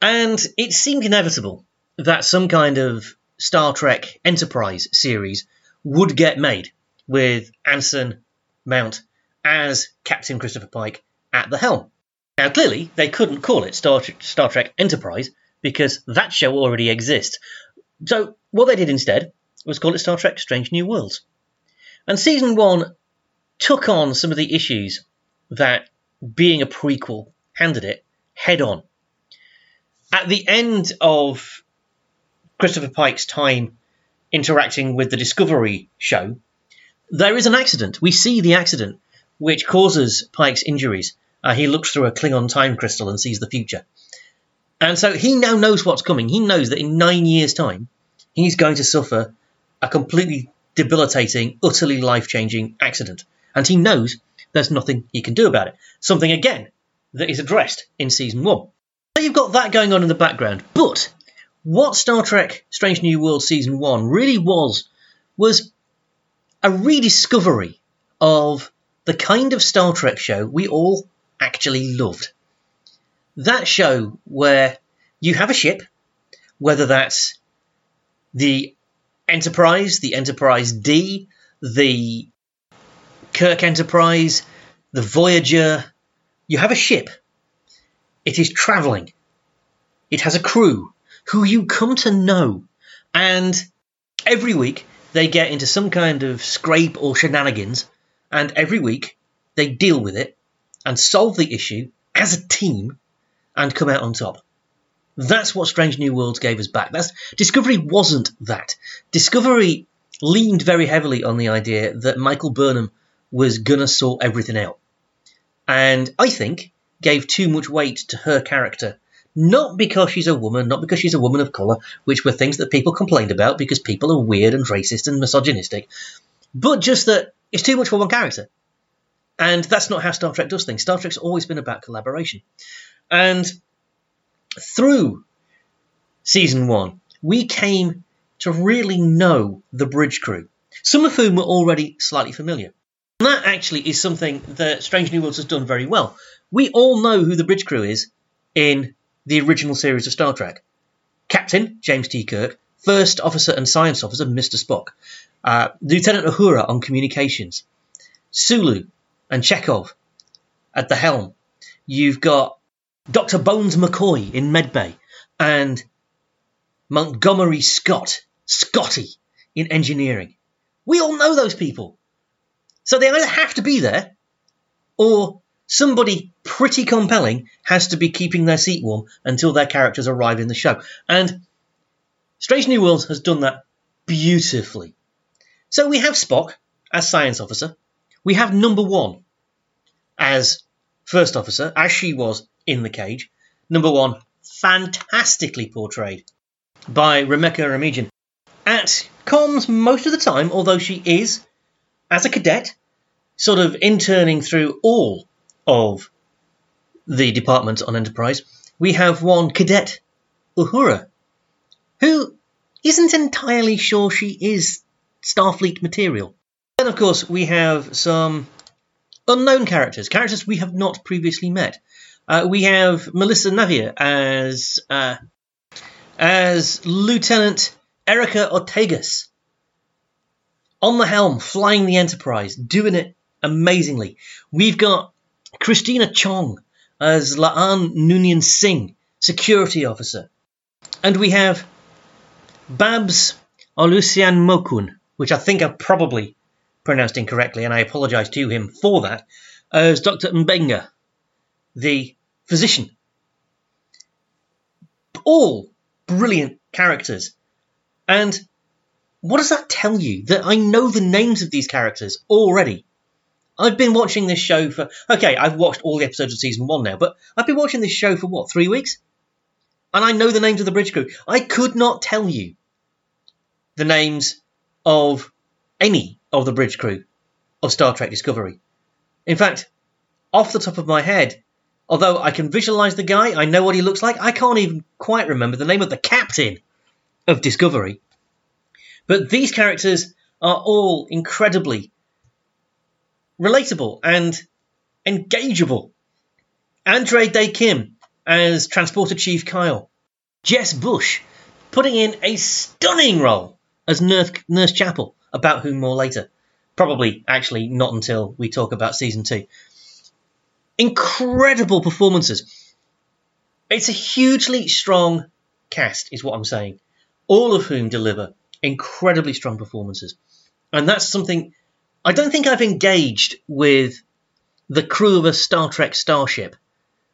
and it seemed inevitable that some kind of Star Trek Enterprise series would get made with Anson Mount as Captain Christopher Pike at the helm. Now, clearly, they couldn't call it Star, Star Trek Enterprise because that show already exists. So, what they did instead was call it Star Trek Strange New Worlds. And season one took on some of the issues that being a prequel handed it head on. At the end of Christopher Pike's time interacting with the Discovery show, there is an accident. We see the accident which causes Pike's injuries. Uh, he looks through a Klingon time crystal and sees the future. And so he now knows what's coming. He knows that in nine years' time, he's going to suffer a completely debilitating, utterly life changing accident. And he knows there's nothing he can do about it. Something, again, that is addressed in season one. So you've got that going on in the background. But what Star Trek Strange New World season one really was, was a rediscovery of the kind of Star Trek show we all actually loved. That show where you have a ship, whether that's the Enterprise, the Enterprise D, the Kirk Enterprise, the Voyager, you have a ship. It is travelling. It has a crew who you come to know. And every week they get into some kind of scrape or shenanigans. And every week they deal with it and solve the issue as a team and come out on top. That's what Strange New Worlds gave us back. That's Discovery wasn't that. Discovery leaned very heavily on the idea that Michael Burnham was gonna sort everything out. And I think gave too much weight to her character. Not because she's a woman, not because she's a woman of colour, which were things that people complained about because people are weird and racist and misogynistic, but just that it's too much for one character. And that's not how Star Trek does things. Star Trek's always been about collaboration. And through season one, we came to really know the bridge crew, some of whom were already slightly familiar. And that actually is something that Strange New Worlds has done very well. We all know who the bridge crew is in the original series of Star Trek. Captain James T. Kirk, First Officer and Science Officer Mr. Spock, uh, Lieutenant Uhura on communications, Sulu and Chekov at the helm. You've got Dr. Bones McCoy in Medbay, and Montgomery Scott, Scotty in engineering. We all know those people. So they either have to be there, or somebody pretty compelling has to be keeping their seat warm until their characters arrive in the show. And Strange New Worlds has done that beautifully. So we have Spock as science officer. We have number one as first officer, as she was in the cage. Number one, fantastically portrayed by Rebecca Romijn. At comms most of the time, although she is, as a cadet, sort of interning through all of the Department on Enterprise, we have one cadet, Uhura, who isn't entirely sure she is Starfleet material. Then, of course, we have some unknown characters, characters we have not previously met. Uh, we have Melissa Navia as uh, as Lieutenant Erica Ortegas on the helm, flying the Enterprise, doing it amazingly. We've got Christina Chong as La'an Noonien Singh, security officer. And we have Babs Olusanmokun, which I think I've probably pronounced incorrectly, and I apologise to him for that, as Dr. Mbenga, the physician. All brilliant characters. And what does that tell you? That I know the names of these characters already. I've been watching this show for. Okay, I've watched all the episodes of season one now, but I've been watching this show for what, three weeks? And I know the names of the bridge crew. I could not tell you the names of any of the bridge crew of Star Trek Discovery. In fact, off the top of my head, although I can visualize the guy, I know what he looks like, I can't even quite remember the name of the captain of Discovery. But these characters are all incredibly relatable and engageable. Andre Dae Kim as Transporter Chief Kyle. Jess Bush putting in a stunning role as Nurse, Nurse Chapel, about whom more later. Probably, actually, not until we talk about season two. Incredible performances. It's a hugely strong cast, is what I'm saying. All of whom deliver incredibly strong performances. And that's something I don't think I've engaged with the crew of a Star Trek starship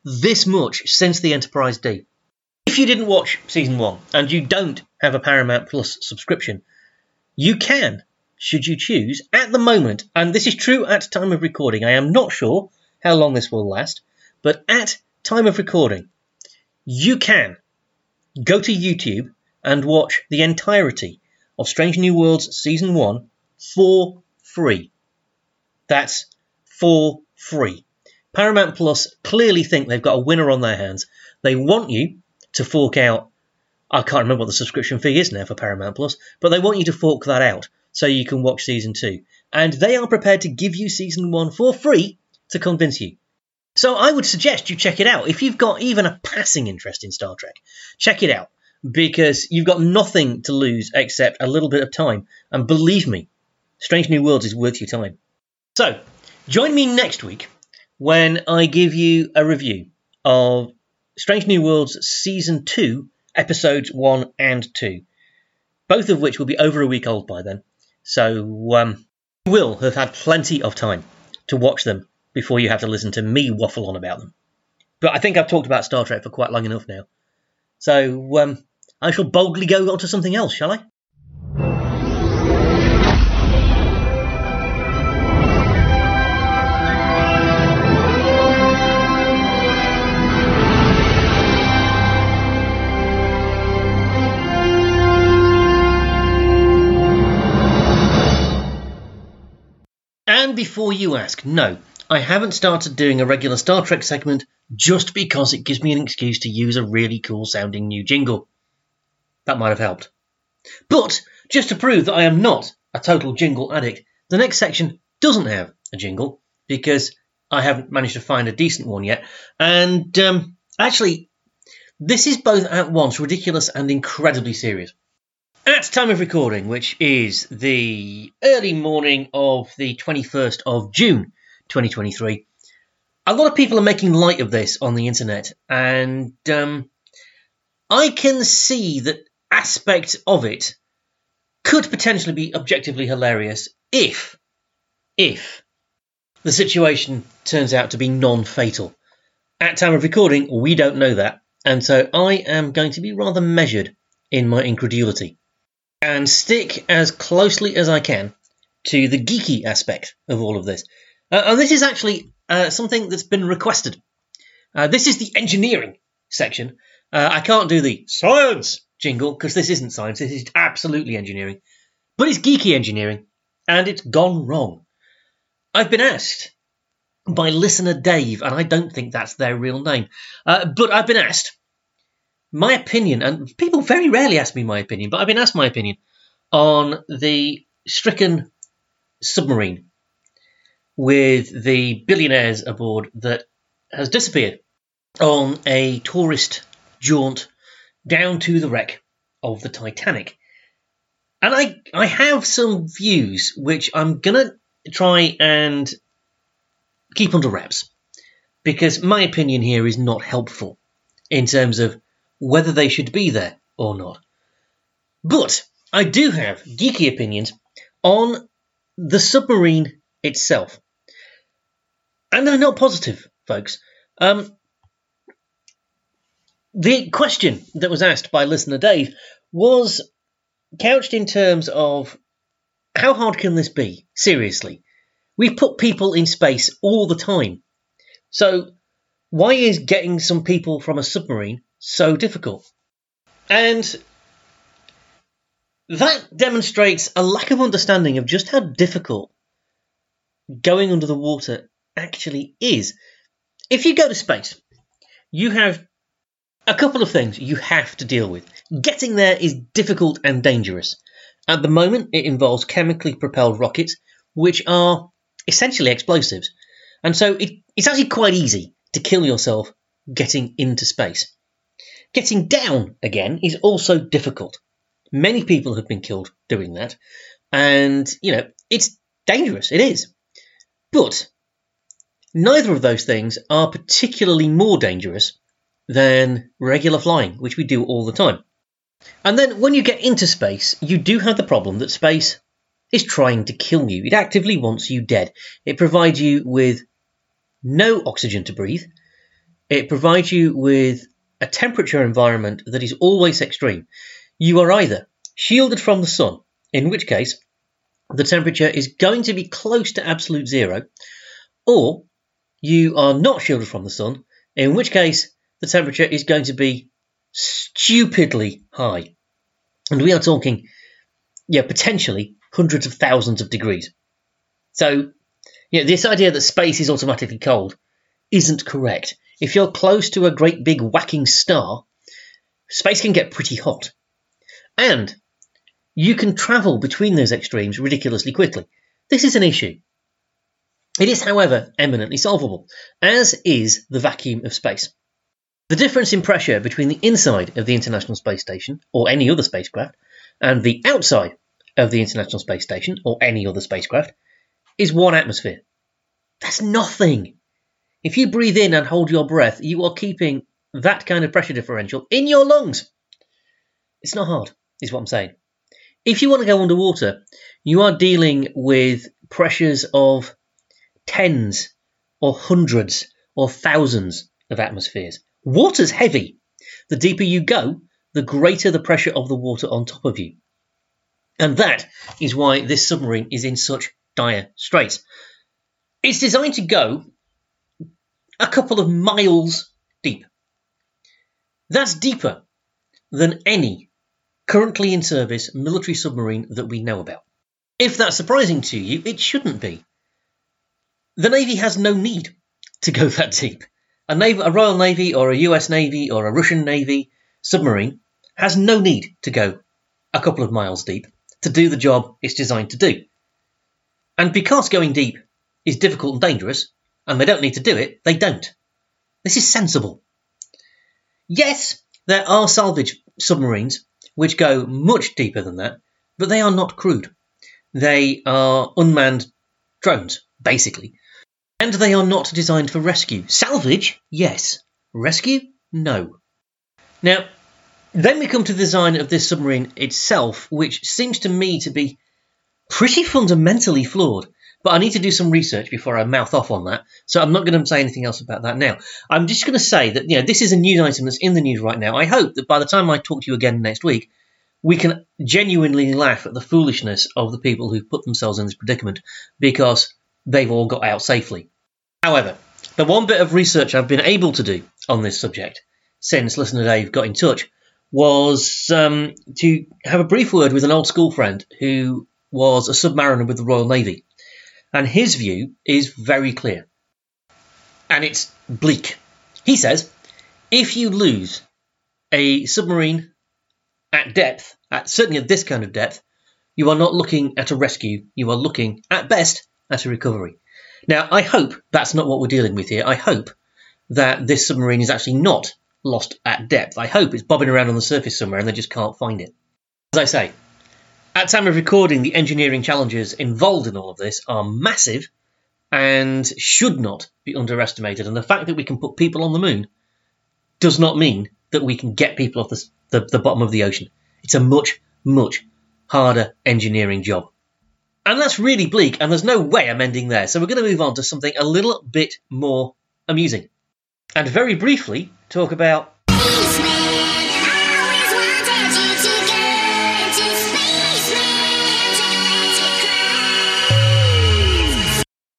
this much since the Enterprise D. If you didn't watch season one and you don't have a Paramount Plus subscription, you can, should you choose, at the moment, and this is true at time of recording. I am not sure how long this will last, but at time of recording, you can go to YouTube and watch the entirety of Strange New Worlds Season 1 for free. That's for free. Paramount Plus clearly think they've got a winner on their hands. They want you to fork out. I can't remember what the subscription fee is now for Paramount Plus, but they want you to fork that out so you can watch season two. And they are prepared to give you season one for free to convince you. So I would suggest you check it out. If you've got even a passing interest in Star Trek, check it out because you've got nothing to lose except a little bit of time. And believe me, Strange New Worlds is worth your time. So, join me next week when I give you a review of Strange New Worlds Season 2, Episodes 1 and 2, both of which will be over a week old by then. So, um, you will have had plenty of time to watch them before you have to listen to me waffle on about them. But I think I've talked about Star Trek for quite long enough now. So, um, I shall boldly go on to something else, shall I? And before you ask, no, I haven't started doing a regular Star Trek segment just because it gives me an excuse to use a really cool sounding new jingle. That might have helped. But just to prove that I am not a total jingle addict, the next section doesn't have a jingle because I haven't managed to find a decent one yet. And um, actually, this is both at once ridiculous and incredibly serious. At time of recording, which is the early morning of the 21st of June 2023, a lot of people are making light of this on the internet, and um, I can see that aspect of it could potentially be objectively hilarious if, if the situation turns out to be non-fatal. At time of recording, we don't know that, and so I am going to be rather measured in my incredulity and stick as closely as I can to the geeky aspect of all of this. Uh, and this is actually uh, something that's been requested. Uh, this is the engineering section. Uh, I can't do the science jingle because this isn't science. This is absolutely engineering. But it's geeky engineering, and it's gone wrong. I've been asked by listener Dave, and I don't think that's their real name, uh, but I've been asked my opinion, and people very rarely ask me my opinion, but I've been asked my opinion on the stricken submarine with the billionaires aboard that has disappeared on a tourist jaunt down to the wreck of the Titanic. And I, I have some views which I'm going to try and keep under wraps because my opinion here is not helpful in terms of whether they should be there or not. But I do have geeky opinions on the submarine itself. And they're not positive, folks. Um, the question that was asked by listener Dave was couched in terms of how hard can this be? Seriously. We put people in space all the time. So, why is getting some people from a submarine so difficult? And that demonstrates a lack of understanding of just how difficult going under the water actually is. If you go to space, you have a couple of things you have to deal with. Getting there is difficult and dangerous. At the moment, it involves chemically propelled rockets, which are essentially explosives. And so it, it's actually quite easy to kill yourself getting into space. Getting down again is also difficult. Many people have been killed doing that. And, you know, it's dangerous. It is. But neither of those things are particularly more dangerous than regular flying, which we do all the time. And then when you get into space, you do have the problem that space is trying to kill you. It actively wants you dead. It provides you with no oxygen to breathe. It provides you with a temperature environment that is always extreme. You are either shielded from the sun, in which case the temperature is going to be close to absolute zero, or you are not shielded from the sun, in which case the temperature is going to be stupidly high. And we are talking, yeah, potentially hundreds of thousands of degrees. So, know, this idea that space is automatically cold isn't correct. If you're close to a great big whacking star, space can get pretty hot. And you can travel between those extremes ridiculously quickly. This is an issue. It is, however, eminently solvable, as is the vacuum of space. The difference in pressure between the inside of the International Space Station, or any other spacecraft, and the outside of the International Space Station, or any other spacecraft, is one atmosphere. That's nothing. If you breathe in and hold your breath, you are keeping that kind of pressure differential in your lungs. It's not hard, is what I'm saying. If you want to go underwater, you are dealing with pressures of tens or hundreds or thousands of atmospheres. Water's heavy. The deeper you go, the greater the pressure of the water on top of you. And that is why this submarine is in such dire straits. It's designed to go a couple of miles deep. That's deeper than any currently in service military submarine that we know about. If that's surprising to you, it shouldn't be. The Navy has no need to go that deep. A, Navy, a Royal Navy or a US Navy or a Russian Navy submarine has no need to go a couple of miles deep to do the job it's designed to do. And because going deep is difficult and dangerous, and they don't need to do it, they don't. This is sensible. Yes, there are salvage submarines which go much deeper than that, but they are not crewed. They are unmanned drones, basically. And they are not designed for rescue. Salvage, yes. Rescue, no. Now, then we come to the design of this submarine itself, which seems to me to be pretty fundamentally flawed. But I need to do some research before I mouth off on that, so I'm not going to say anything else about that now. I'm just going to say that you know this is a news item that's in the news right now. I hope that by the time I talk to you again next week, we can genuinely laugh at the foolishness of the people who put themselves in this predicament because they've all got out safely. However, the one bit of research I've been able to do on this subject since listener Dave got in touch was um, to have a brief word with an old school friend who was a submariner with the Royal Navy. And his view is very clear. And it's bleak. He says if you lose a submarine at depth, at certainly at this kind of depth, you are not looking at a rescue, you are looking at best at a recovery. Now, I hope that's not what we're dealing with here. I hope that this submarine is actually not lost at depth. I hope it's bobbing around on the surface somewhere and they just can't find it. As I say, At time of recording, the engineering challenges involved in all of this are massive and should not be underestimated. And the fact that we can put people on the moon does not mean that we can get people off the, the, the bottom of the ocean. It's a much, much harder engineering job. And that's really bleak, and there's no way I'm ending there. So we're going to move on to something a little bit more amusing. And very briefly, talk about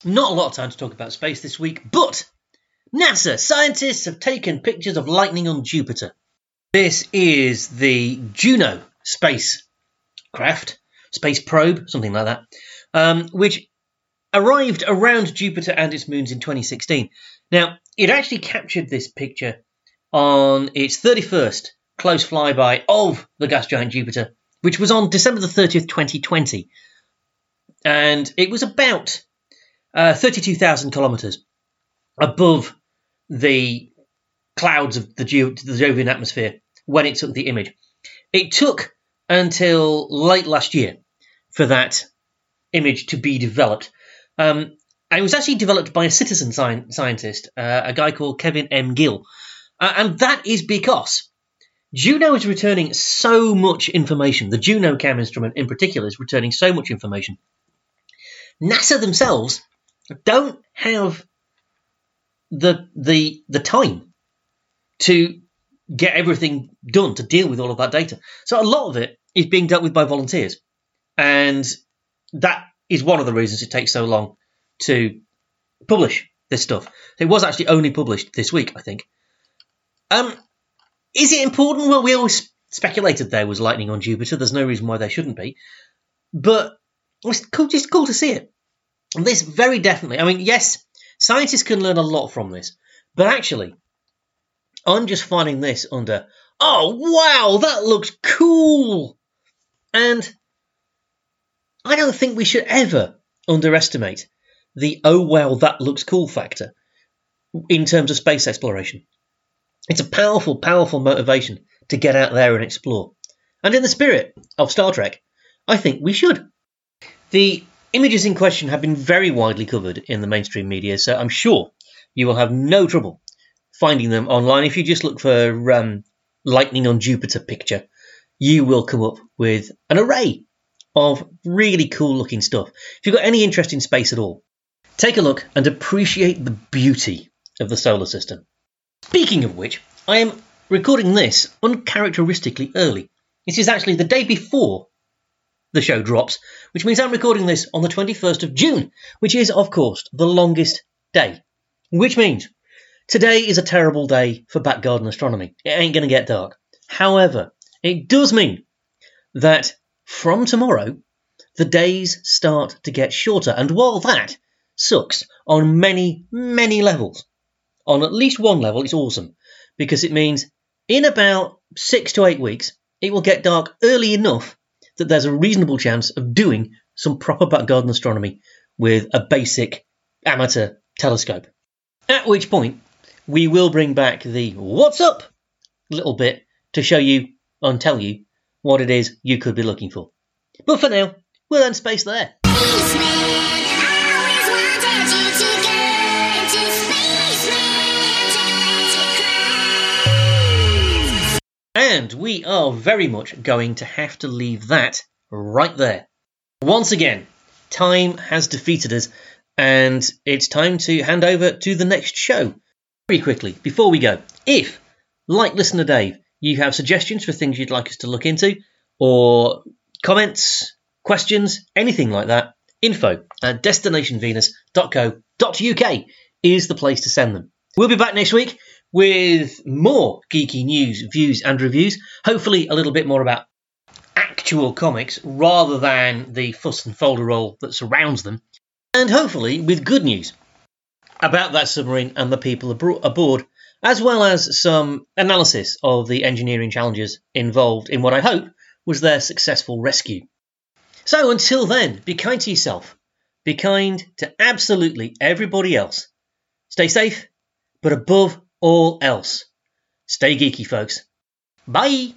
Not a lot of time to talk about space this week, but NASA scientists have taken pictures of lightning on Jupiter. This is the Juno spacecraft, space probe, something like that, um, which arrived around Jupiter and its moons in 2016. Now, it actually captured this picture on its 31st close flyby of the gas giant Jupiter, which was on December the 30th, 2020. And it was about uh, 32,000 kilometres above the clouds of the, the Jovian atmosphere when it took the image. It took until late last year for that image to be developed. Um, and it was actually developed by a citizen sci- scientist, uh, a guy called Kevin M. Gill. Uh, and that is because Juno is returning so much information. The Juno Cam instrument in particular is returning so much information. NASA themselves don't have the the the time to get everything done to deal with all of that data. So a lot of it is being dealt with by volunteers, and that is one of the reasons it takes so long to publish this stuff. It was actually only published this week, I think. Um, is it important? Well, we always speculated there was lightning on Jupiter. There's no reason why there shouldn't be, but it's cool, just cool to see it. This very definitely. I mean, yes, scientists can learn a lot from this, but actually, I'm just finding this under. Oh wow, that looks cool, and I don't think we should ever underestimate the oh well that looks cool factor in terms of space exploration. It's a powerful, powerful motivation to get out there and explore. And in the spirit of Star Trek, I think we should. The images in question have been very widely covered in the mainstream media, so I'm sure you will have no trouble finding them online. If you just look for um, lightning on Jupiter picture, you will come up with an array of really cool looking stuff. If you've got any interest in space at all, take a look and appreciate the beauty of the solar system. Speaking of which, I am recording this uncharacteristically early. This is actually the day before the show drops, which means I'm recording this on the 21st of June, which is, of course, the longest day. Which means today is a terrible day for back garden astronomy. It ain't going to get dark. However, it does mean that from tomorrow, the days start to get shorter. And while that sucks on many, many levels, on at least one level, it's awesome because it means in about six to eight weeks, it will get dark early enough that there's a reasonable chance of doing some proper back garden astronomy with a basic amateur telescope. At which point, we will bring back the what's up little bit to show you and tell you what it is you could be looking for. But for now, we'll end space there. And we are very much going to have to leave that right there. Once again, time has defeated us, and it's time to hand over to the next show. Very quickly, before we go, if, like listener Dave, you have suggestions for things you'd like us to look into, or comments, questions, anything like that, info at destinationvenus.co.uk is the place to send them. We'll be back next week with more geeky news, views, and reviews. Hopefully, a little bit more about actual comics rather than the fuss and folderol that surrounds them. And hopefully, with good news about that submarine and the people aboard, as well as some analysis of the engineering challenges involved in what I hope was their successful rescue. So until then, be kind to yourself. Be kind to absolutely everybody else. Stay safe, but above all else, stay geeky, folks. Bye!